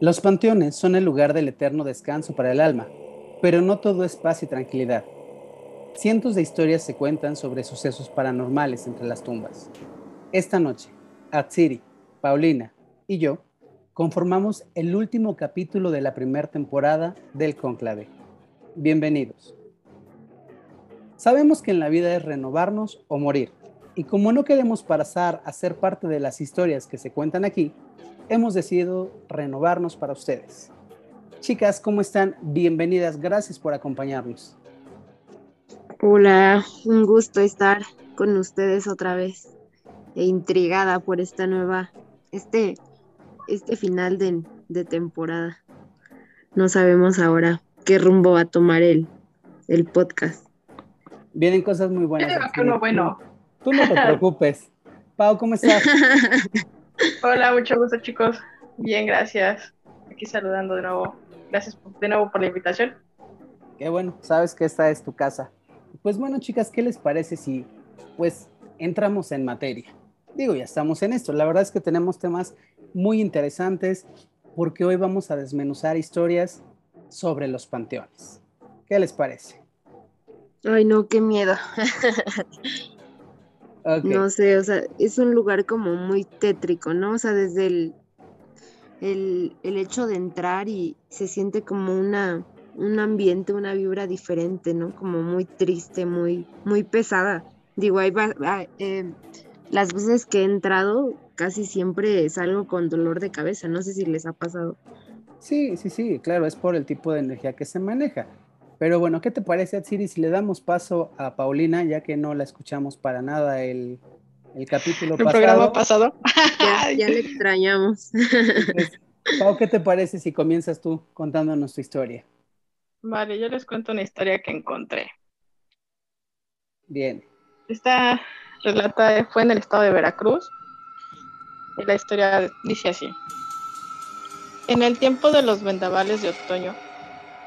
Los panteones son el lugar del eterno descanso para el alma, pero no todo es paz y tranquilidad. Cientos de historias se cuentan sobre sucesos paranormales entre las tumbas. Esta noche, Atsiri, Paulina y yo conformamos el último capítulo de la primera temporada del Conclave. Bienvenidos. Sabemos que en la vida es renovarnos o morir, y como no queremos pasar a ser parte de las historias que se cuentan aquí, hemos decidido renovarnos para ustedes. Chicas, ¿cómo están? Bienvenidas, gracias por acompañarnos. Hola, un gusto estar con ustedes otra vez e intrigada por esta nueva, este, este final de, de temporada. No sabemos ahora qué rumbo va a tomar el, el podcast. Vienen cosas muy buenas. bueno. Tú, tú no te preocupes. Pau, ¿cómo estás? Hola, mucho gusto chicos. Bien, gracias. Aquí saludando de nuevo. Gracias de nuevo por la invitación. Qué bueno, sabes que esta es tu casa. Pues bueno, chicas, ¿qué les parece si pues entramos en materia? Digo, ya estamos en esto. La verdad es que tenemos temas muy interesantes porque hoy vamos a desmenuzar historias sobre los panteones. ¿Qué les parece? Ay, no, qué miedo. No sé, o sea, es un lugar como muy tétrico, ¿no? O sea, desde el, el, hecho de entrar y se siente como una, un ambiente, una vibra diferente, ¿no? Como muy triste, muy, muy pesada. Digo, ahí va, eh, las veces que he entrado casi siempre salgo con dolor de cabeza, no sé si les ha pasado. Sí, sí, sí, claro, es por el tipo de energía que se maneja. Pero bueno, ¿qué te parece, Atsiri, si le damos paso a Paulina, ya que no la escuchamos para nada el, el capítulo ¿El programa pasado? ya, le extrañamos. Pau, ¿qué te parece si comienzas tú contándonos tu historia? Vale, yo les cuento una historia que encontré. Bien. Esta relata fue en el estado de Veracruz y la historia dice así. En el tiempo de los vendavales de otoño,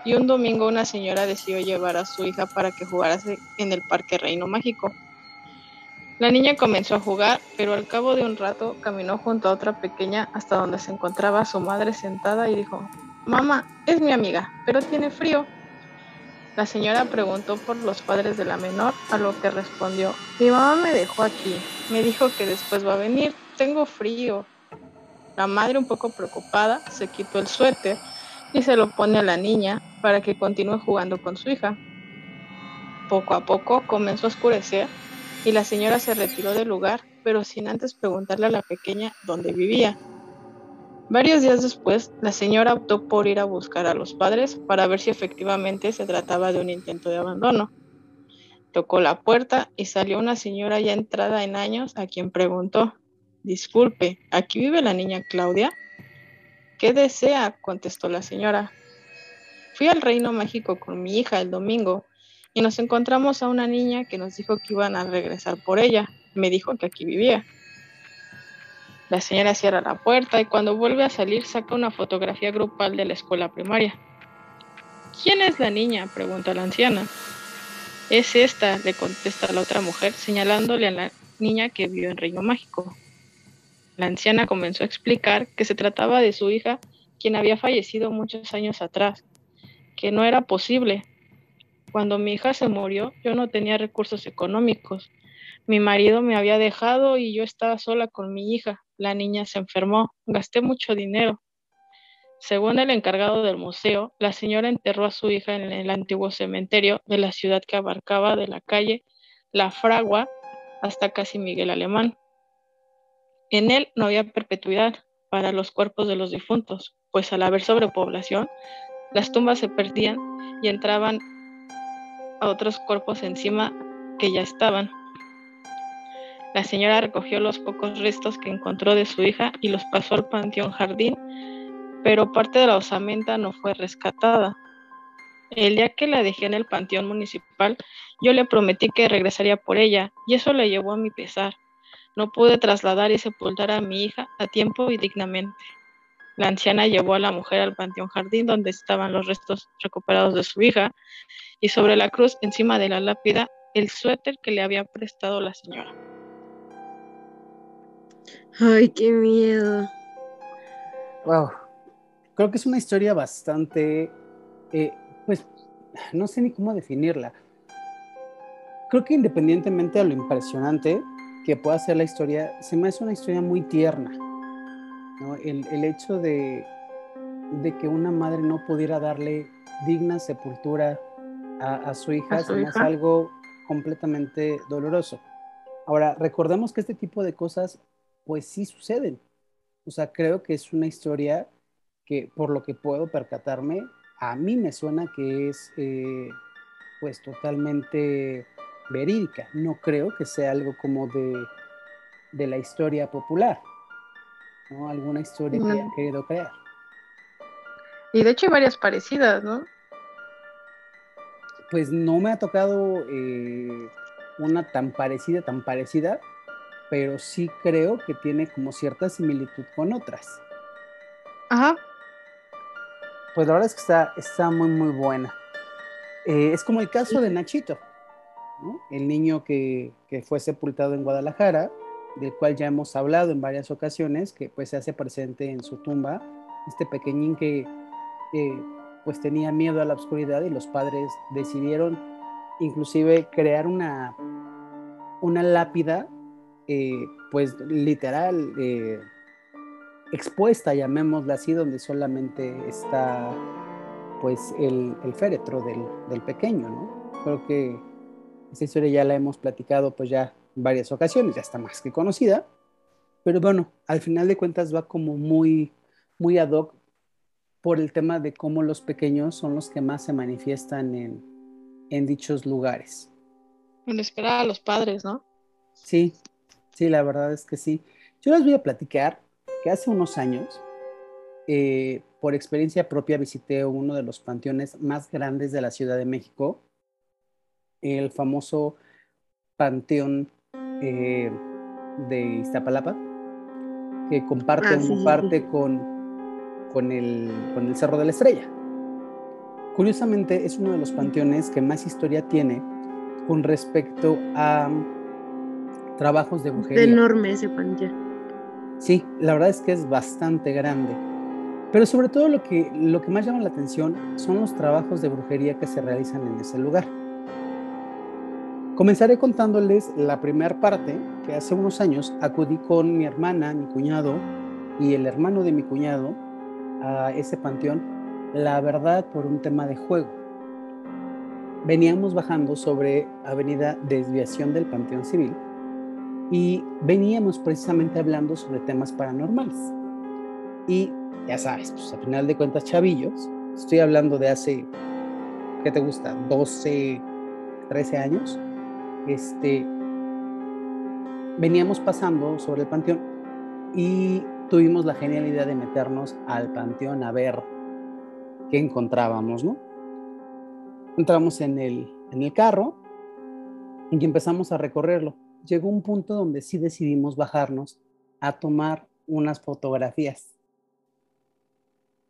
y un domingo una señora decidió llevar a su hija para que jugase en el Parque Reino Mágico. La niña comenzó a jugar, pero al cabo de un rato caminó junto a otra pequeña hasta donde se encontraba su madre sentada y dijo, Mamá, es mi amiga, pero tiene frío. La señora preguntó por los padres de la menor, a lo que respondió, Mi mamá me dejó aquí, me dijo que después va a venir, tengo frío. La madre, un poco preocupada, se quitó el suéter y se lo pone a la niña para que continúe jugando con su hija. Poco a poco comenzó a oscurecer y la señora se retiró del lugar, pero sin antes preguntarle a la pequeña dónde vivía. Varios días después, la señora optó por ir a buscar a los padres para ver si efectivamente se trataba de un intento de abandono. Tocó la puerta y salió una señora ya entrada en años a quien preguntó, Disculpe, ¿aquí vive la niña Claudia? ¿Qué desea? contestó la señora. Fui al reino mágico con mi hija el domingo y nos encontramos a una niña que nos dijo que iban a regresar por ella. Me dijo que aquí vivía. La señora cierra la puerta y cuando vuelve a salir saca una fotografía grupal de la escuela primaria. ¿Quién es la niña? pregunta la anciana. Es esta, le contesta la otra mujer, señalándole a la niña que vio en Reino Mágico. La anciana comenzó a explicar que se trataba de su hija, quien había fallecido muchos años atrás, que no era posible. Cuando mi hija se murió, yo no tenía recursos económicos. Mi marido me había dejado y yo estaba sola con mi hija. La niña se enfermó. Gasté mucho dinero. Según el encargado del museo, la señora enterró a su hija en el antiguo cementerio de la ciudad que abarcaba de la calle La Fragua hasta casi Miguel Alemán. En él no había perpetuidad para los cuerpos de los difuntos, pues al haber sobrepoblación, las tumbas se perdían y entraban a otros cuerpos encima que ya estaban. La señora recogió los pocos restos que encontró de su hija y los pasó al panteón jardín, pero parte de la osamenta no fue rescatada. El día que la dejé en el panteón municipal, yo le prometí que regresaría por ella, y eso le llevó a mi pesar. No pude trasladar y sepultar a mi hija a tiempo y dignamente. La anciana llevó a la mujer al panteón jardín donde estaban los restos recuperados de su hija y sobre la cruz encima de la lápida el suéter que le había prestado la señora. Ay, qué miedo. Wow. creo que es una historia bastante, eh, pues, no sé ni cómo definirla. Creo que independientemente de lo impresionante que pueda ser la historia, se me hace una historia muy tierna. El, hecho de, de, que una madre no pudiera darle digna sepultura a, su hija, se me hace algo completamente doloroso. Ahora, recordemos que este tipo de cosas, pues sí suceden. O sea, creo que es una historia que, por lo que puedo percatarme, a mí me suena que es, eh, pues, totalmente verídica. No creo que sea algo como de, de la historia popular, ¿no? Alguna historia que hayan querido crear. Y de hecho hay varias parecidas, ¿no? Pues no me ha tocado eh, una tan parecida, tan parecida, pero sí creo que tiene como cierta similitud con otras. Ajá. Pues la verdad es que está, está muy, muy buena. Eh, es como el caso de Nachito, el niño que, que, fue sepultado en Guadalajara, del cual ya hemos hablado en varias ocasiones, que pues se hace presente en su tumba, este pequeñín que pues tenía miedo a la oscuridad y los padres decidieron inclusive crear una, una lápida, eh, pues literal, eh, expuesta, llamémosla así, donde solamente está pues el, féretro del, del, pequeño, ¿no? Creo que esa historia ya la hemos platicado pues ya en varias ocasiones, ya está más que conocida, pero bueno, al final de cuentas va como muy, muy ad hoc por el tema de cómo los pequeños son los que más se manifiestan en, en dichos lugares. En esperar a los padres, ¿no? Sí, sí, la verdad es que sí. Yo les voy a platicar que hace unos años, eh, por experiencia propia, visité uno de los panteones más grandes de la Ciudad de México, el famoso Panteón eh, de Iztapalapa, que comparte ah, una parte con, con, el, con el Cerro de la Estrella. Curiosamente, es uno de los panteones que más historia tiene con respecto a trabajos de brujería. Es enorme ese panteón. Sí, la verdad es que es bastante grande. Pero sobre todo lo que, lo que más llama la atención son los trabajos de brujería que se realizan en ese lugar. Comenzaré contándoles la primera parte, que hace unos años acudí con mi hermana, mi cuñado y el hermano de mi cuñado a ese panteón la verdad por un tema de juego. Veníamos bajando sobre Avenida Desviación del Panteón Civil y veníamos precisamente hablando sobre temas paranormales. Y ya sabes, pues a final de cuentas, chavillos, estoy hablando de hace, ¿qué te gusta? 12, 13 años. Este, veníamos pasando sobre el panteón y tuvimos la genialidad de meternos al panteón a ver que encontrábamos, ¿no? Entramos en el, en el carro y empezamos a recorrerlo. Llegó un punto donde sí decidimos bajarnos a tomar unas fotografías.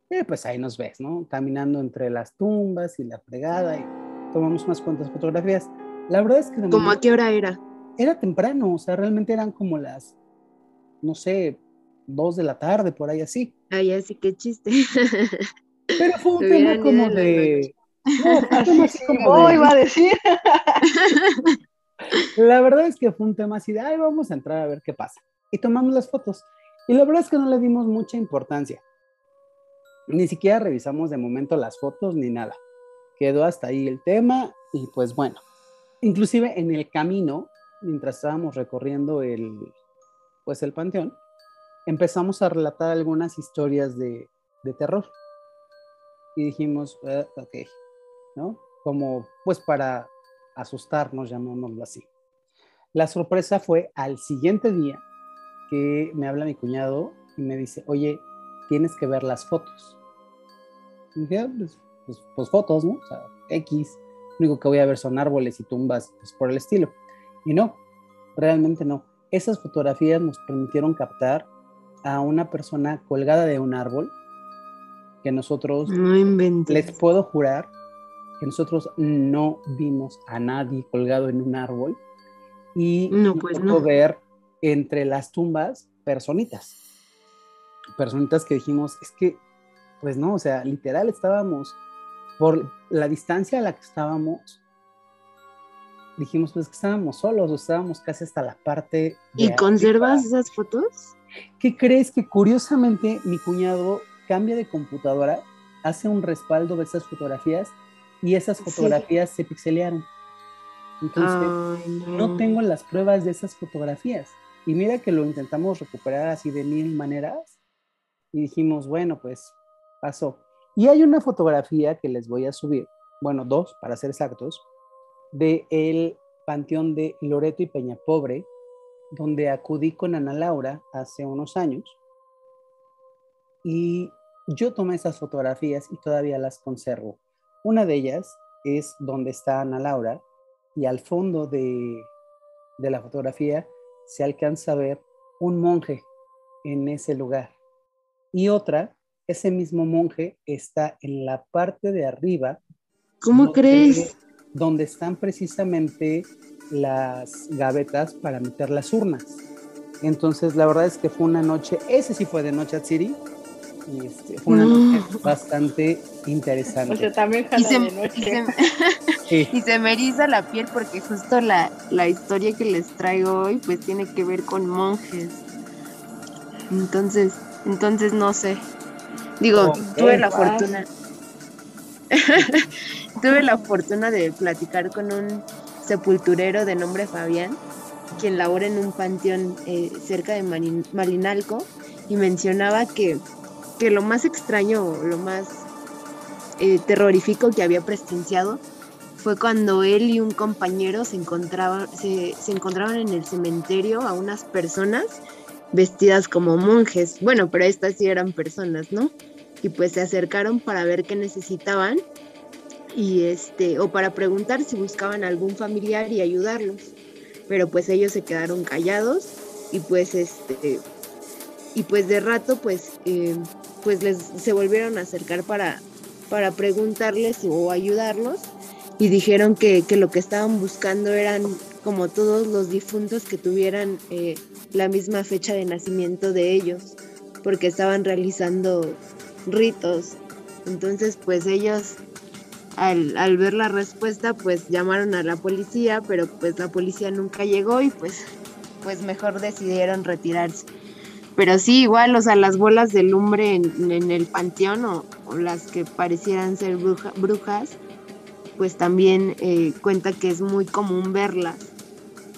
Y pues ahí nos ves, ¿no? Caminando entre las tumbas y la fregada y tomamos unas cuantas fotografías. La verdad es que... ¿Cómo a qué hora era? Era temprano, o sea, realmente eran como las, no sé, dos de la tarde, por ahí así. Ay, así que chiste. Pero fue un tema como de. No, como iba a decir. La verdad es que fue un tema así de, ay, vamos a entrar a ver qué pasa. Y tomamos las fotos. Y la verdad es que no le dimos mucha importancia. Ni siquiera revisamos de momento las fotos ni nada. Quedó hasta ahí el tema y pues bueno. Inclusive en el camino, mientras estábamos recorriendo el, pues el panteón, empezamos a relatar algunas historias de, de terror y dijimos, eh, ok, ¿no? Como pues para asustarnos, llamémoslo así. La sorpresa fue al siguiente día que me habla mi cuñado y me dice, oye, tienes que ver las fotos. Y dije, ah, pues, pues, pues, fotos, ¿no? O sea, X, lo único que voy a ver son árboles y tumbas, pues por el estilo. Y no, realmente no. Esas fotografías nos permitieron captar a una persona colgada de un árbol que nosotros, les puedo jurar, que nosotros no vimos a nadie colgado en un árbol y no, pues no. ver entre las tumbas personitas. Personitas que dijimos, es que pues no, o sea, literal estábamos, por la distancia a la que estábamos, dijimos pues que estábamos solos, o estábamos casi hasta la parte... ¿Y conservas esas fotos? ¿Qué crees que curiosamente mi cuñado cambia de computadora, hace un respaldo de esas fotografías y esas fotografías se pixelearon? Entonces, no. no tengo las pruebas de esas fotografías. Y mira que lo intentamos recuperar así de mil maneras y dijimos, bueno, pues pasó. Y hay una fotografía que les voy a subir, bueno, dos para ser exactos, de el panteón de Loreto y Peña Pobre, donde acudí con Ana Laura hace unos años. Y yo tomé esas fotografías y todavía las conservo. Una de ellas es donde está Ana Laura y al fondo de, de la fotografía se alcanza a ver un monje en ese lugar. Y otra, ese mismo monje está en la parte de arriba. ¿Cómo crees? Donde están precisamente las gavetas para meter las urnas. Entonces, la verdad es que fue una noche, ese sí fue de noche a City, y este, fue una noche bastante interesante. O sea, también y se, de noche. Y se, me eriza la piel porque justo la, la historia que les traigo hoy pues tiene que ver con monjes. Entonces, entonces no sé. Digo, tuve la fortuna. tuve la fortuna de platicar con un sepulturero de nombre Fabián, quien labora en un panteón eh, cerca de Marinalco, y mencionaba que, que, lo más extraño, lo más eh, terrorífico que había presenciado fue cuando él y un compañero se encontraban, se, se encontraban en el cementerio a unas personas vestidas como monjes. Bueno, pero estas sí eran personas, ¿no? Y pues se acercaron para ver qué necesitaban y este o para preguntar si buscaban algún familiar y ayudarlos pero pues ellos se quedaron callados y pues este y pues de rato pues eh, pues les se volvieron a acercar para para preguntarles o ayudarlos y dijeron que, lo que estaban buscando eran como todos los difuntos que tuvieran eh, la misma fecha de nacimiento de ellos porque estaban realizando ritos entonces pues ellos al, ver la respuesta, pues llamaron a la policía, pero pues la policía nunca llegó y pues, pues mejor decidieron retirarse. Pero sí, igual, o sea, las bolas de lumbre en, el panteón o, las que parecieran ser brujas, pues también eh, cuenta que es muy común verlas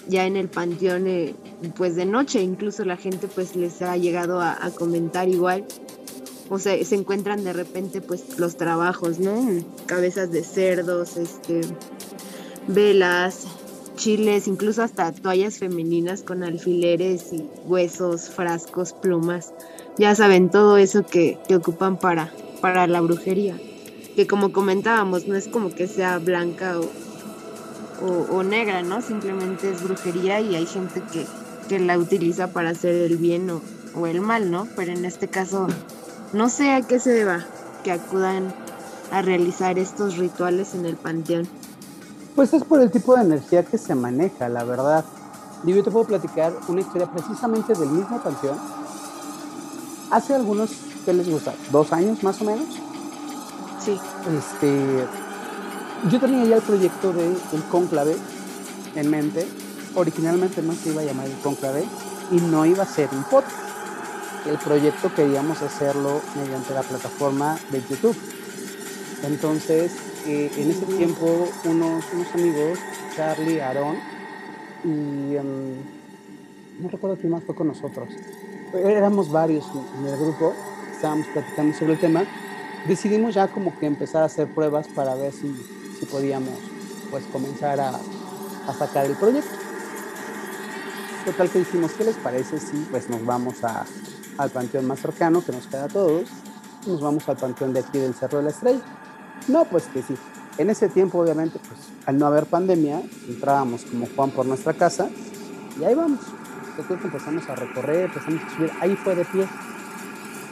ya en el panteón, eh, pues de noche, incluso la gente pues les ha llegado a comentar igual o sea, se encuentran de repente pues los trabajos, ¿no? Cabezas de cerdos, este, velas, chiles, incluso hasta toallas femeninas con alfileres y huesos, frascos, plumas. Ya saben, todo eso que, ocupan para, para la brujería. Que como comentábamos, no es como que sea blanca o, negra, ¿no? Simplemente es brujería y hay gente que, la utiliza para hacer el bien o, o el mal, ¿no? Pero en este caso no sé a qué se deba que acudan a realizar estos rituales en el panteón. Pues es por el tipo de energía que se maneja, la verdad. yo te puedo platicar una historia precisamente del mismo panteón. Hace algunos, ¿qué les gusta? ¿Dos años más o menos? Sí. Este, yo tenía ya el proyecto de el conclave en mente. Originalmente no se iba a llamar el conclave y no iba a ser un podcast el proyecto queríamos hacerlo mediante la plataforma de YouTube. Entonces, eh, en ese tiempo, unos, amigos, Charlie, Aaron, y em, no recuerdo quién más fue con nosotros, éramos varios en el grupo, estábamos platicando sobre el tema, decidimos ya como que empezar a hacer pruebas para ver si, si podíamos pues comenzar a, a sacar el proyecto. Total que dijimos, ¿qué les parece si pues nos vamos a, al panteón más cercano que nos queda a todos, y nos vamos al panteón de aquí del Cerro de la Estrella. No, pues que sí. En ese tiempo, obviamente, pues al no haber pandemia, entrábamos como Juan por nuestra casa y ahí vamos. Entonces empezamos a recorrer, empezamos a subir, ahí fue de pie.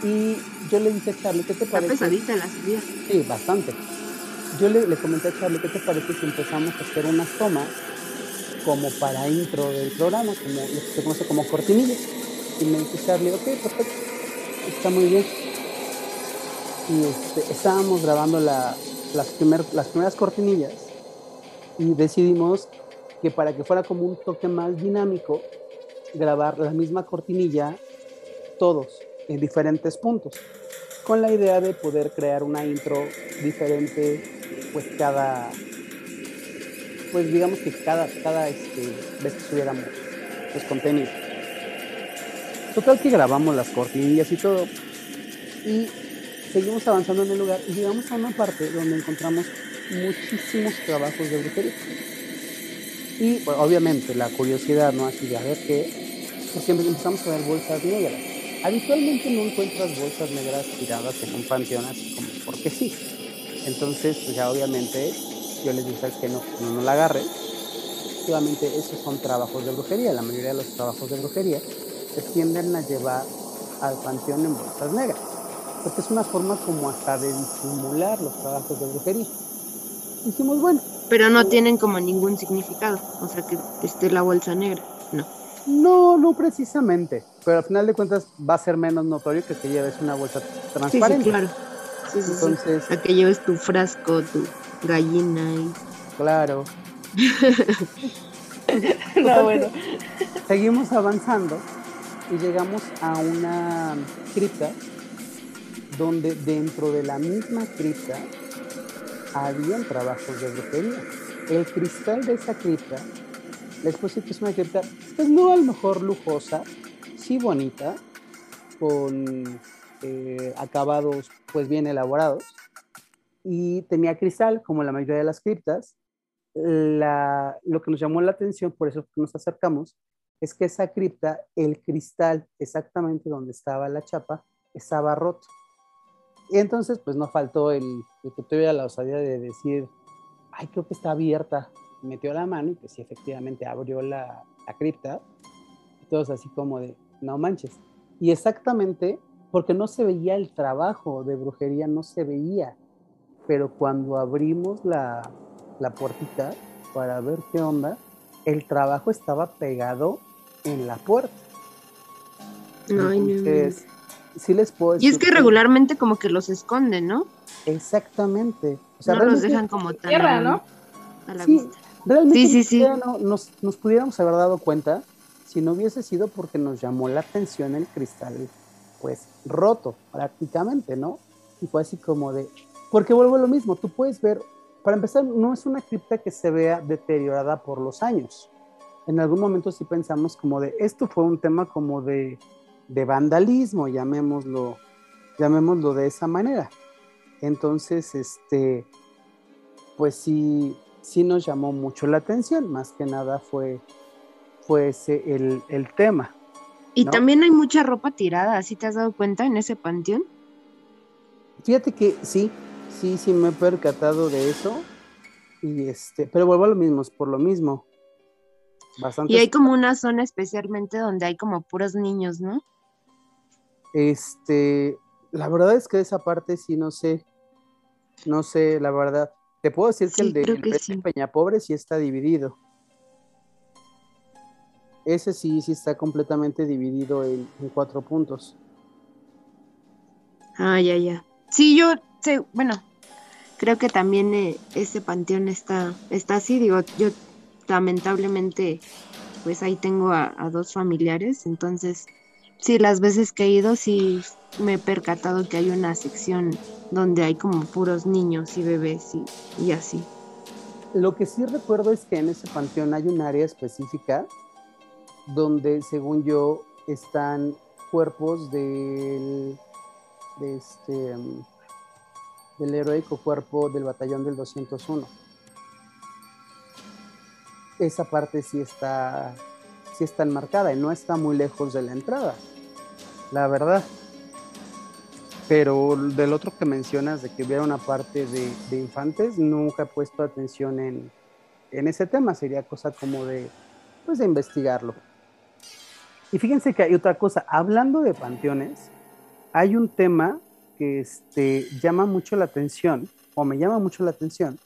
Y yo le dije a Charlie, ¿qué te parece? Está pesadita la subida. Sí, bastante. Yo le, le comenté a Charlie, ¿qué te parece si empezamos a hacer unas tomas como para intro del programa, como lo que se conoce como cortinilla? Y me dice Charlie, ok, perfecto, está muy bien. y este, estábamos grabando las, las primeras cortinillas y decidimos que para que fuera como un toque más dinámico, grabar la misma cortinilla todos en diferentes puntos, con la idea de poder crear una intro diferente, pues cada, pues digamos que cada, cada este, vez que subiéramos pues contenido. Total que grabamos las cortinillas y todo, y seguimos avanzando en el lugar y llegamos a una parte donde encontramos muchísimos trabajos de brujería. Y obviamente la curiosidad, ¿no? Así de a ver qué, porque empezamos a ver bolsas negras. Habitualmente no encuentras bolsas negras tiradas en un panteón así como porque sí. Entonces, pues ya obviamente yo les dije, ¿sabes que No, no, no la agarre. Efectivamente, esos son trabajos de brujería. La mayoría de los trabajos de brujería se tienden a llevar al panteón en bolsas negras porque es una forma como hasta de disimular los trabajos de brujería. Dijimos, bueno. Pero no tienen como ningún significado, o sea que esté la bolsa negra, no. No, no precisamente, pero al final de cuentas va a ser menos notorio que te lleves una bolsa transparente. Sí, claro. Sí, sí, Entonces, A que lleves tu frasco, tu gallina y... Claro. no, bueno. Seguimos avanzando y llegamos a una cripta donde dentro de la misma cripta habían trabajos de brujería. El cristal de esa cripta, les puedo decir que es una cripta, pues no a lo mejor lujosa, sí bonita, con eh, acabados pues bien elaborados, y tenía cristal, como la mayoría de las criptas. lo que nos llamó la atención, por eso nos acercamos, es que esa cripta, el cristal exactamente donde estaba la chapa, estaba roto. Y entonces, pues no faltó el, que tuviera la osadía de decir, ay, creo que está abierta. Metió la mano y pues sí, efectivamente abrió la, la cripta. Y todos así como de, no manches. Y exactamente porque no se veía el trabajo de brujería, no se veía. Pero cuando abrimos la, la puertita para ver qué onda, el trabajo estaba pegado en la puerta. Ay, Entonces, sí les puedo decir. Y es que regularmente como que los esconden, ¿no? Exactamente. O no los dejan como tan tierra, ¿no? A la sí, vista. Realmente sí, sí, sí. No, nos, nos pudiéramos haber dado cuenta si no hubiese sido porque nos llamó la atención el cristal, pues roto prácticamente, ¿no? Y fue así como de, porque vuelvo a lo mismo, tú puedes ver, para empezar, no es una cripta que se vea deteriorada por los años. En algún momento sí pensamos como de, esto fue un tema como de de vandalismo, llamémoslo, llamémoslo de esa manera. Entonces, este, pues sí, sí nos llamó mucho la atención, más que nada fue, fue ese el, tema. Y también hay mucha ropa tirada, ¿sí te has dado cuenta en ese panteón? Fíjate que sí, sí, sí me he percatado de eso. Y este, pero vuelvo a lo mismo, es por lo mismo. Bastante... Y hay como una zona especialmente donde hay como puros niños, ¿no? Este, la verdad es que esa parte sí no sé, no sé, la verdad. Te puedo decir que el de Peña Pobre sí está dividido. Ese sí, sí está completamente dividido en, cuatro puntos. Ah, ya, ya. Sí, yo sé, bueno, creo que también eh, ese panteón está, está así, digo, yo lamentablemente, pues ahí tengo a dos familiares, entonces sí, las veces que he ido, sí me he percatado que hay una sección donde hay como puros niños y bebés y, así. Lo que sí recuerdo es que en ese panteón hay un área específica donde, según yo, están cuerpos del, de este, del heroico cuerpo del batallón del 201. Esa parte sí está sí está enmarcada y no está muy lejos de la entrada, la verdad. Pero del otro que mencionas, de que hubiera una parte de, infantes, nunca he puesto atención en, ese tema. Sería cosa como de, pues, de investigarlo. Y fíjense que hay otra cosa. Hablando de panteones, hay un tema que este, llama mucho la atención, o me llama mucho la atención,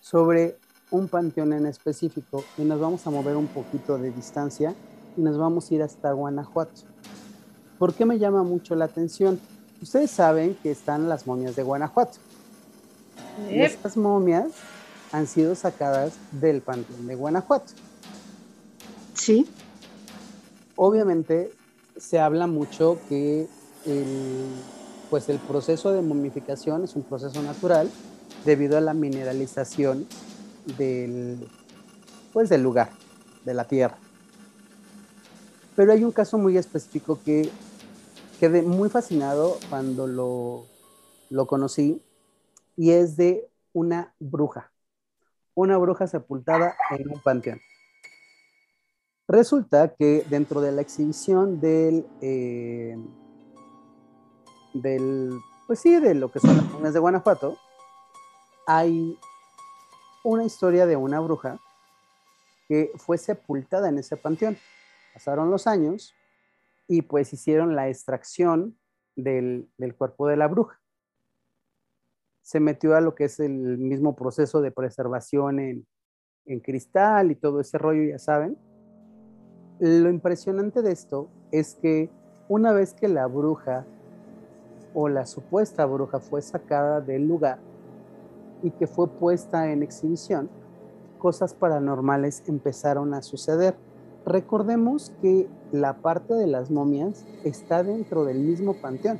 sobre un panteón en específico y nos vamos a mover un poquito de distancia y nos vamos a ir hasta Guanajuato. ¿Por qué me llama mucho la atención? Ustedes saben que están las momias de Guanajuato. Estas momias han sido sacadas del panteón de Guanajuato. Sí. Obviamente se habla mucho que el, pues el proceso de momificación es un proceso natural debido a la mineralización del, pues del lugar, de la tierra. Pero hay un caso muy específico que quedé muy fascinado cuando lo, lo conocí y es de una bruja, una bruja sepultada en un panteón. Resulta que dentro de la exhibición del, eh, del, pues sí, de lo que son las momias de Guanajuato, hay una historia de una bruja que fue sepultada en ese panteón. Pasaron los años y pues hicieron la extracción del, del cuerpo de la bruja. Se metió a lo que es el mismo proceso de preservación en, en cristal y todo ese rollo, ya saben lo impresionante de esto es que una vez que la bruja o la supuesta bruja fue sacada del lugar y que fue puesta en exhibición, cosas paranormales empezaron a suceder. Recordemos que la parte de las momias está dentro del mismo panteón.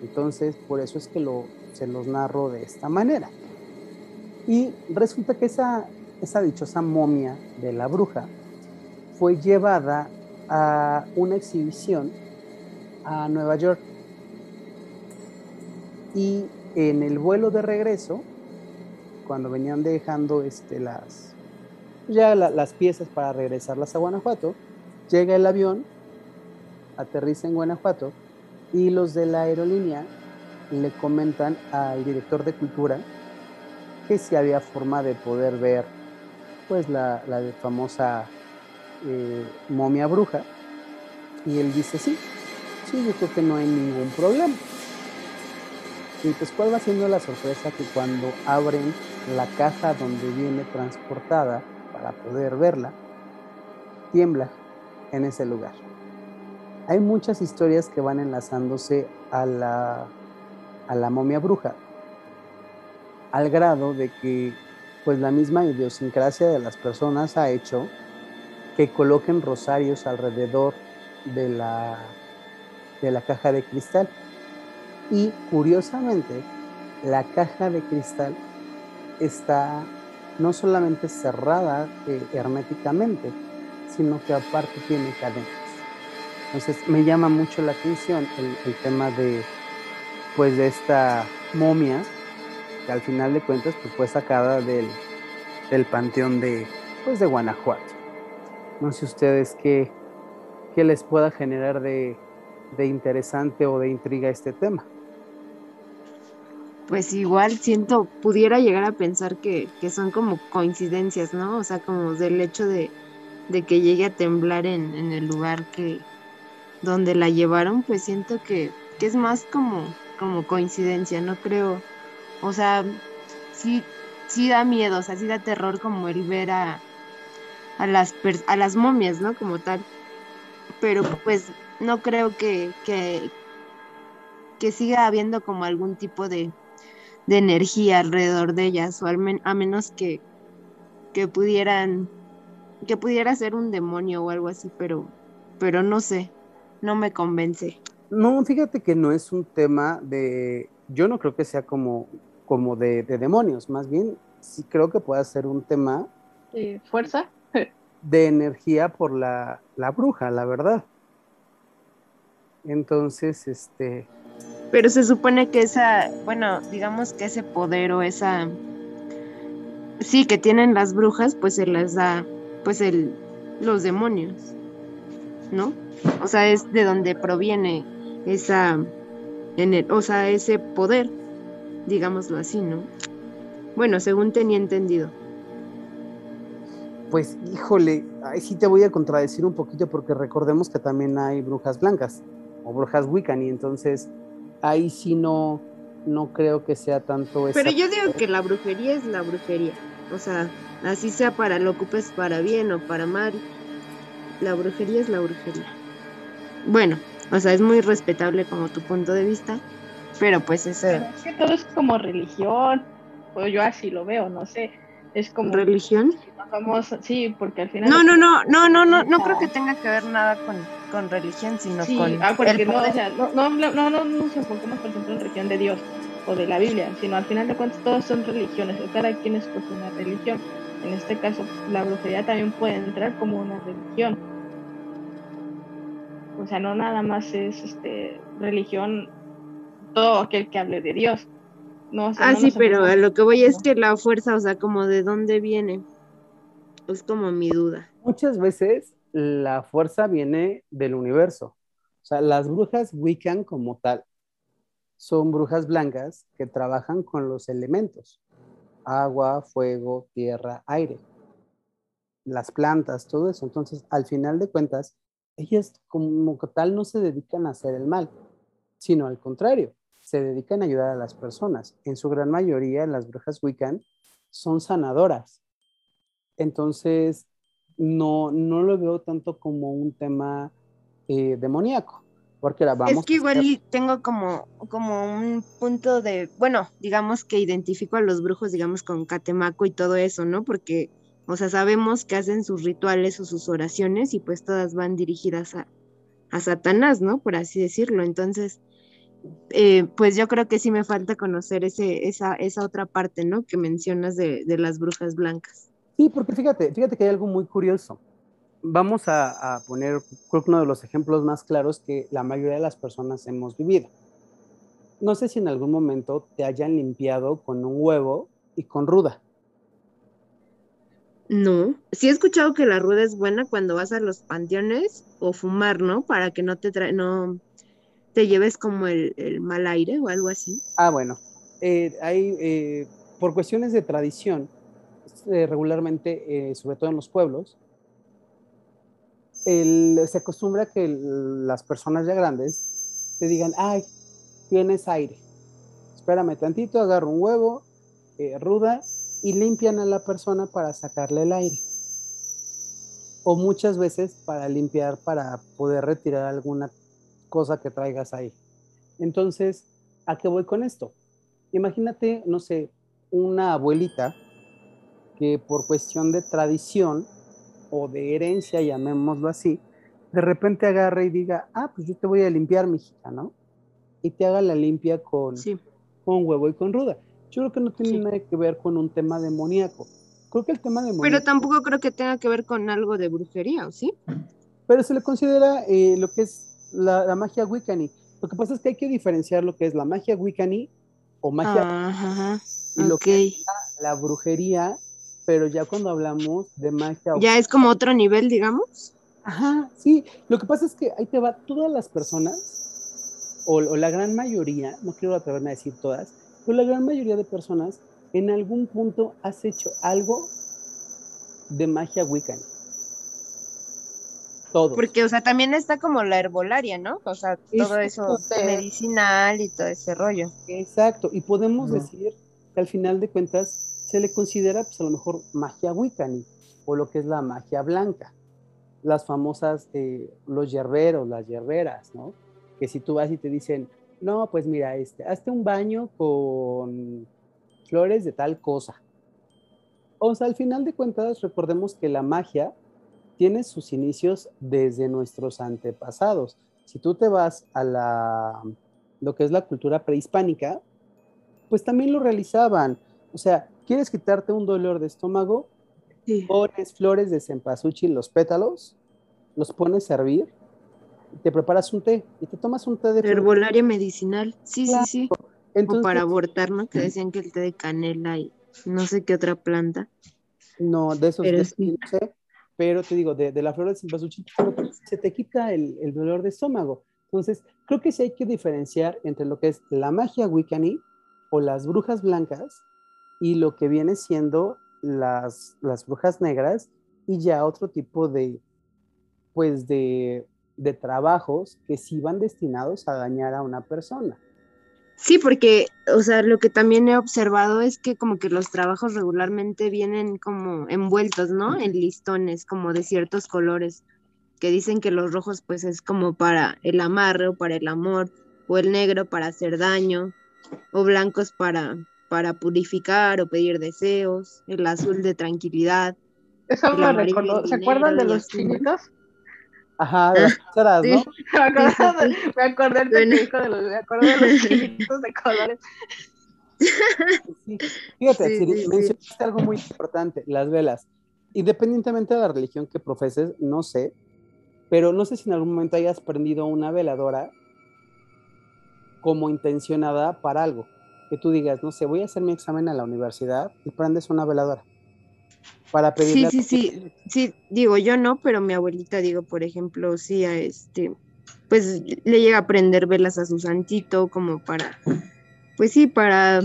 Entonces, por eso es que lo, se los narro de esta manera. Y resulta que esa, esa dichosa momia de la bruja fue llevada a una exhibición a Nueva York. Y en el vuelo de regreso, cuando venían dejando este, las, ya las piezas para regresarlas a Guanajuato, llega el avión, aterriza en Guanajuato y los de la aerolínea le comentan al director de cultura que si había forma de poder ver pues la, la famosa eh, momia bruja. Y él dice, sí, sí, yo creo que no hay ningún problema. Y pues cuál va siendo la sorpresa que cuando abren la caja donde viene transportada para poder verla, tiembla en ese lugar. Hay muchas historias que van enlazándose a la, a la momia bruja, al grado de que pues la misma idiosincrasia de las personas ha hecho que coloquen rosarios alrededor de la, de la caja de cristal. Y curiosamente, la caja de cristal está no solamente cerrada eh, herméticamente, sino que aparte tiene cadenas. Entonces me llama mucho la atención el, tema de, pues, de esta momia, que al final de cuentas pues, fue sacada del, del panteón de, pues, de Guanajuato. No sé ustedes qué, qué les pueda generar de, interesante o de intriga este tema. Pues igual siento, pudiera llegar a pensar que, son como coincidencias, ¿no? O sea, como del hecho de, que llegue a temblar en, el lugar que donde la llevaron, pues siento que, es más como, como coincidencia, no creo, o sea, sí, sí da miedo, o sea, sí da terror como el ver a, a las, a las momias, ¿no? Como tal. Pero pues no creo que, que, siga habiendo como algún tipo de, energía alrededor de ellas, o al a menos que, que pudieran, que pudiera ser un demonio o algo así, pero, pero no sé, no me convence. No, fíjate que no es un tema de, yo no creo que sea como, como de, de demonios, más bien sí creo que pueda ser un tema. ¿De fuerza? de energía por la, bruja, la verdad. Entonces, este... Pero se supone que esa, bueno, digamos que ese poder o esa... Sí, que tienen las brujas, pues se las da, pues el, los demonios, ¿no? O sea, es de donde proviene esa, o sea, ese poder, digámoslo así, ¿no? Bueno, según tenía entendido. Pues híjole, ahí sí te voy a contradecir un poquito porque recordemos que también hay brujas blancas o brujas Wiccan y entonces ahí sí no, no creo que sea tanto Pero yo digo que la brujería es la brujería, o sea, así sea para lo ocupes para bien o para mal, la brujería es la brujería. Bueno, O sea, es muy respetable como tu punto de vista, pero pues eso... es que todo es como religión, o yo así lo veo, no sé. Es como... ¿Religión? Vamos, sí, porque al final... No, no, no, no, no, no, no creo que tenga que ver nada con, con religión, sino con... Ah, porque no, o sea, no, no, no, no, no nos enfocamos, por ejemplo, en religión de Dios o de la Biblia, sino al final de cuentas todos son religiones, cada quien escoge una religión. En este caso, la brujería también puede entrar como una religión. O sea, no nada más es este religión todo aquel que hable de Dios. No, ah, sí, pero a lo que voy es que la fuerza, o sea, como de dónde viene. Es como mi duda. Muchas veces la fuerza viene del universo. O sea, las brujas Wiccan como tal son brujas blancas que trabajan con los elementos. Agua, fuego, tierra, aire. Las plantas, todo eso. Entonces, al final de cuentas, ellas como tal no se dedican a hacer el mal, sino al contrario, se dedican a ayudar a las personas. En su gran mayoría, las brujas Wiccan son sanadoras. Entonces, no, no lo veo tanto como un tema eh, demoníaco. Porque la vamos es que igual tengo como, como un punto de, bueno, digamos que identifico a los brujos, digamos, con Catemaco y todo eso, ¿no? Porque, o sea, sabemos que hacen sus rituales o sus oraciones y pues todas van dirigidas a, a Satanás, ¿no? Por así decirlo. Entonces, eh, pues yo creo que sí me falta conocer ese, esa, esa otra parte, ¿no? Que mencionas de, las brujas blancas. Sí, porque fíjate, fíjate que hay algo muy curioso. Vamos a, poner, creo que uno de los ejemplos más claros que la mayoría de las personas hemos vivido. No sé si en algún momento te hayan limpiado con un huevo y con ruda. No, sí he escuchado que la ruda es buena cuando vas a los panteones o fumar, ¿no? Para que no te trae, no, te lleves como el, mal aire o algo así. Ah, bueno. Eh, hay, eh, por cuestiones de tradición, eh, regularmente, sobre todo en los pueblos, se acostumbra que las personas ya grandes te digan, ay, tienes aire. Espérame tantito, agarro un huevo, ruda, y limpian a la persona para sacarle el aire. O muchas veces para limpiar, para poder retirar alguna cosa que traigas ahí. Entonces, ¿a qué voy con esto? Imagínate, no sé, una abuelita que por cuestión de tradición o de herencia, llamémoslo así, de repente agarra y diga, ah, pues yo te voy a limpiar, mi hija, ¿no? Y te haga la limpia con, con huevo y con ruda. Yo creo que no tiene nada que ver con un tema demoníaco. Creo que el tema demoníaco... Pero tampoco creo que tenga que ver con algo de brujería, ¿o sí? Pero se le considera eh, lo que es la, magia Wiccani. Lo que pasa es que hay que diferenciar lo que es la magia Wiccani o magia y lo que es la, brujería, pero ya cuando hablamos de magia. Ya es como otro nivel, digamos. Ajá, sí. Lo que pasa es que ahí te va, todas las personas, o, o la gran mayoría, no quiero atreverme a decir todas, pero la gran mayoría de personas en algún punto has hecho algo de magia Wiccan. Porque, o sea, también está como la herbolaria, ¿no? O sea, todo eso medicinal y todo ese rollo. Exacto, y podemos decir que al final de cuentas se le considera, pues a lo mejor, magia wiccan o lo que es la magia blanca. Las famosas, eh, los yerberos, las yerberas, ¿no? Que si tú vas y te dicen, no, pues mira, este, hazte un baño con flores de tal cosa. O sea, al final de cuentas, recordemos que la magia tiene sus inicios desde nuestros antepasados. Si tú te vas a la, lo que es la cultura prehispánica, pues también lo realizaban. O sea, ¿quieres quitarte un dolor de estómago? Pones flores de cempasúchil, los pétalos, los pones a hervir, te preparas un té y te tomas un té de... Herbolaria medicinal, sí, sí, sí. o para abortar, ¿no? Que decían que el té de canela y no sé qué otra planta. No, de esos Pero no sé pero te digo, de, la flor de cempasúchil, se te quita el, dolor de estómago. Entonces, creo que sí hay que diferenciar entre lo que es la magia Wiccani o las brujas blancas y lo que viene siendo las, las brujas negras y ya otro tipo de, pues de, de trabajos que sí van destinados a dañar a una persona. Sí, porque, o sea, lo que también he observado es que como que los trabajos regularmente vienen como envueltos, ¿no? En listones, como de ciertos colores. que dicen que los rojos pues es como para el amarre o para el amor, o el negro para hacer daño, o blancos para, para purificar o pedir deseos, el azul de tranquilidad. Eso me recordó, ¿se acuerdan de los chinitos? Ajá, de las cucharas, ¿no? me, acordé del de los, me acordé de los chinitos de colores. Fíjate, mencionaste algo muy importante, las velas. Independientemente de la religión que profeses, no sé, pero no sé si en algún momento hayas prendido una veladora como intencionada para algo. Que tú digas, no sé, voy a hacer mi examen a la universidad y prendes una veladora para pedir. Sí, sí, sí, sí, digo yo no, pero mi abuelita, digo, por ejemplo, sí, a este, pues le llega a prender velas a su santito como para, pues sí, para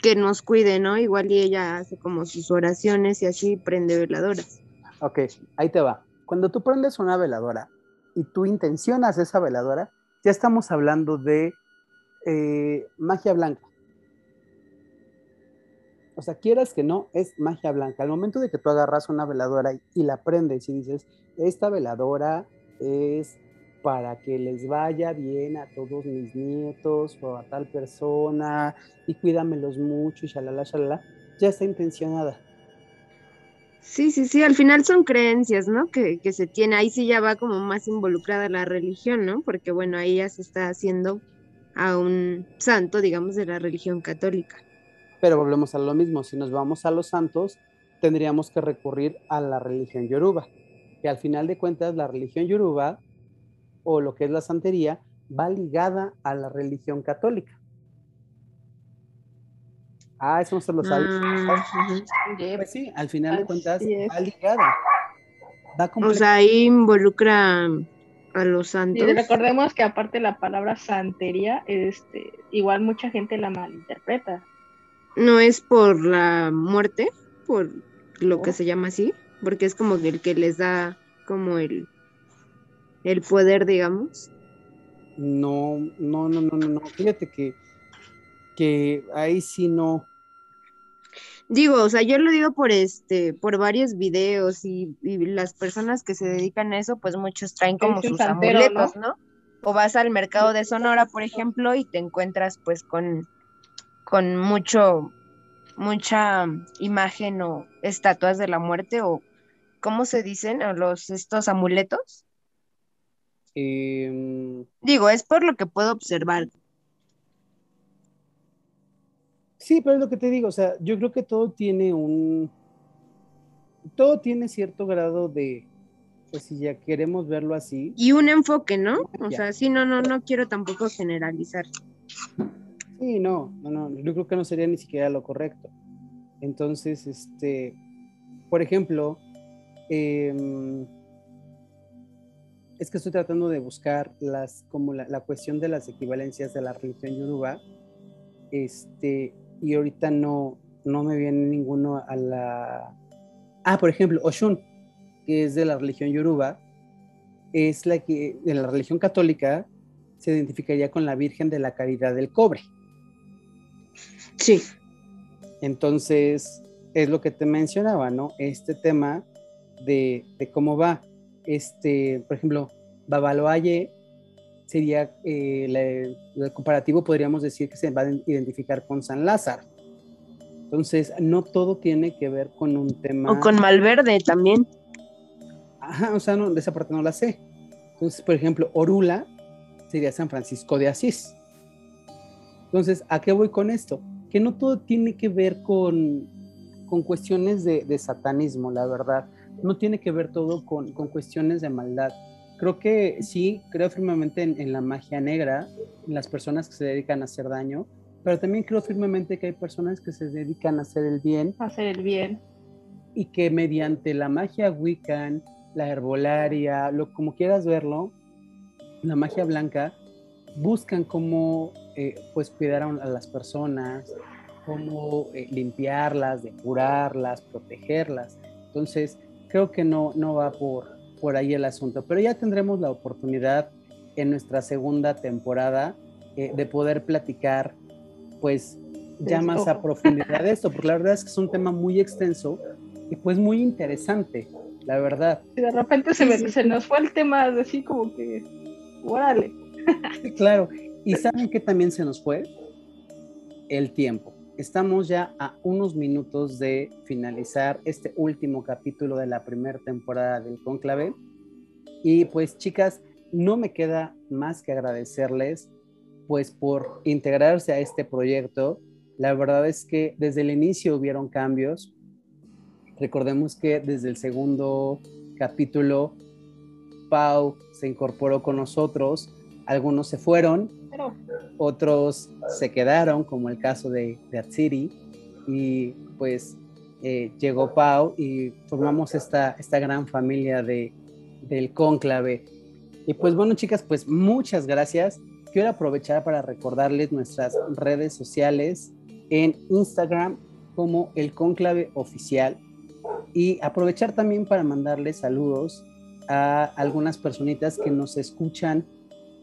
que nos cuide, ¿no? Igual y ella hace como sus oraciones y así prende veladoras. Ok, ahí te va. Cuando tú prendes una veladora y tú intencionas esa veladora, ya estamos hablando de eh, magia blanca. O sea, quieras que no, es magia blanca. Al momento de que tú agarras una veladora y, la prendes y dices, esta veladora es para que les vaya bien a todos mis nietos o a tal persona y cuídamelos mucho y shalala, shalala, ya está intencionada. Sí, sí, sí, al final son creencias, ¿no? Que, que, se tiene, ahí sí ya va como más involucrada la religión, ¿no? Porque bueno, ahí ya se está haciendo a un santo, digamos, de la religión católica. Pero volvemos a lo mismo, si nos vamos a los santos, tendríamos que recurrir a la religión yoruba, que al final de cuentas la religión yoruba, o lo que es la santería, va ligada a la religión católica. Ah, eso no se lo sabe. Ah, pues sí, al final de cuentas va ligada. o sea, ahí involucra a los santos. Y recordemos que aparte la palabra santería, este, igual mucha gente la malinterpreta. No es por la muerte, por lo que se llama así, porque es como el que les da como el, el poder, digamos. No, no, no, no, no, Fíjate que, que ahí sí no, Digo, o sea, yo lo digo por este, por varios videos y, las personas que se dedican a eso, pues muchos traen como sus amuletos, ¿no? O vas al mercado de Sonora, por ejemplo, y te encuentras pues con, con mucho, mucha imagen o estatuas de la muerte o ¿cómo se dicen? los estos amuletos. Em, digo, es por lo que puedo observar. Sí, pero es lo que te digo, o sea, yo creo que todo tiene un, todo tiene cierto grado de, pues si ya queremos verlo así. Y un enfoque, ¿no? O sea, sí, no, no, no quiero tampoco generalizar. Sí, no, no, no, yo creo que no sería ni siquiera lo correcto. Entonces, este, por ejemplo, em, es que estoy tratando de buscar las, como la, cuestión de las equivalencias de la religión yoruba, este, y ahorita no, no me viene ninguno a la... Ah, por ejemplo, Oshun, que es de la religión yoruba, es la que de la religión católica se identificaría con la Virgen de la Caridad del Cobre. Sí. Entonces, es lo que te mencionaba, ¿no? Este tema de, cómo va. Este, por ejemplo, Babaloaye sería eh, el comparativo, podríamos decir que se va a identificar con San Lázaro. Entonces, no todo tiene que ver con un tema. O con Malverde también. Ajá, o sea, no, de esa parte no la sé. Entonces, por ejemplo, Orula sería San Francisco de Asís. Entonces, ¿a qué voy con esto? Que no todo tiene que ver con, con cuestiones de, de, satanismo, la verdad. No tiene que ver todo con, con cuestiones de maldad creo que sí, creo firmemente en, la magia negra, en las personas que se dedican a hacer daño, pero también creo firmemente que hay personas que se dedican a hacer el bien. A hacer el bien. Y que mediante la magia wiccan, la herbolaria, lo como quieras verlo, la magia blanca, buscan cómo eh, pues cuidar a, las personas, cómo eh, limpiarlas, depurarlas, protegerlas. Entonces, creo que no, no va por, por ahí el asunto. Pero ya tendremos la oportunidad en nuestra segunda temporada eh, de poder platicar, pues, ya más a profundidad de esto, porque la verdad es que es un tema muy extenso y pues muy interesante. la verdad. Y de repente se, se nos fue el tema así como que, órale. claro, y ¿saben qué también se nos fue? El tiempo. Estamos ya a unos minutos de finalizar este último capítulo de la primera temporada del Conclave. Y pues chicas, no me queda más que agradecerles pues por integrarse a este proyecto. La verdad es que desde el inicio hubieron cambios. Recordemos que desde el segundo capítulo, Pau se incorporó con nosotros, algunos se fueron, otros se quedaron, como el caso de, de Atsiri, y pues eh, llegó Pau y formamos esta, esta gran familia de, del cónclave. Y pues bueno, chicas, pues muchas gracias. Quiero aprovechar para recordarles nuestras redes sociales en Instagram como el cónclave oficial y aprovechar también para mandarles saludos a algunas personitas que nos escuchan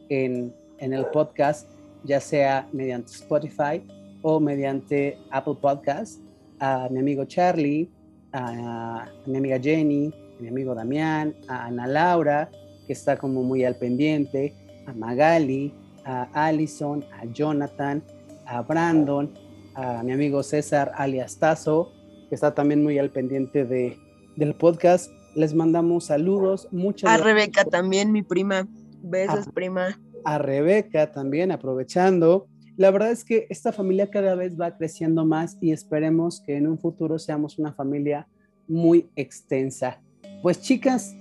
en, en el podcast, ya sea mediante Spotify o mediante Apple Podcast, a mi amigo Charlie, a, mi amiga Jenny, a mi amigo Damián, a Ana Laura, que está como muy al pendiente, a Magali, a Allison, a Jonathan, a Brandon, a mi amigo César alias Tazo, que está también muy al pendiente de, del podcast. Les mandamos saludos, muchas A Rebeca también, mi prima. Besos, prima a Rebeca también, aprovechando. La verdad es que esta familia cada vez va creciendo más y esperemos que en un futuro seamos una familia muy extensa. Pues chicas,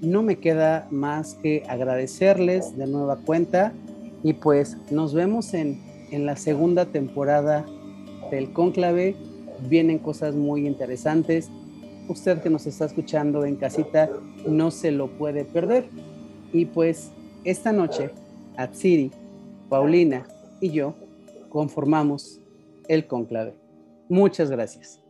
no me queda más que agradecerles de nueva cuenta y pues nos vemos en, en la segunda temporada del Cónclave. Vienen cosas muy interesantes. Usted que nos está escuchando en casita no se lo puede perder. Y pues esta noche Atsiri, Paulina y yo conformamos el conclave. Muchas gracias.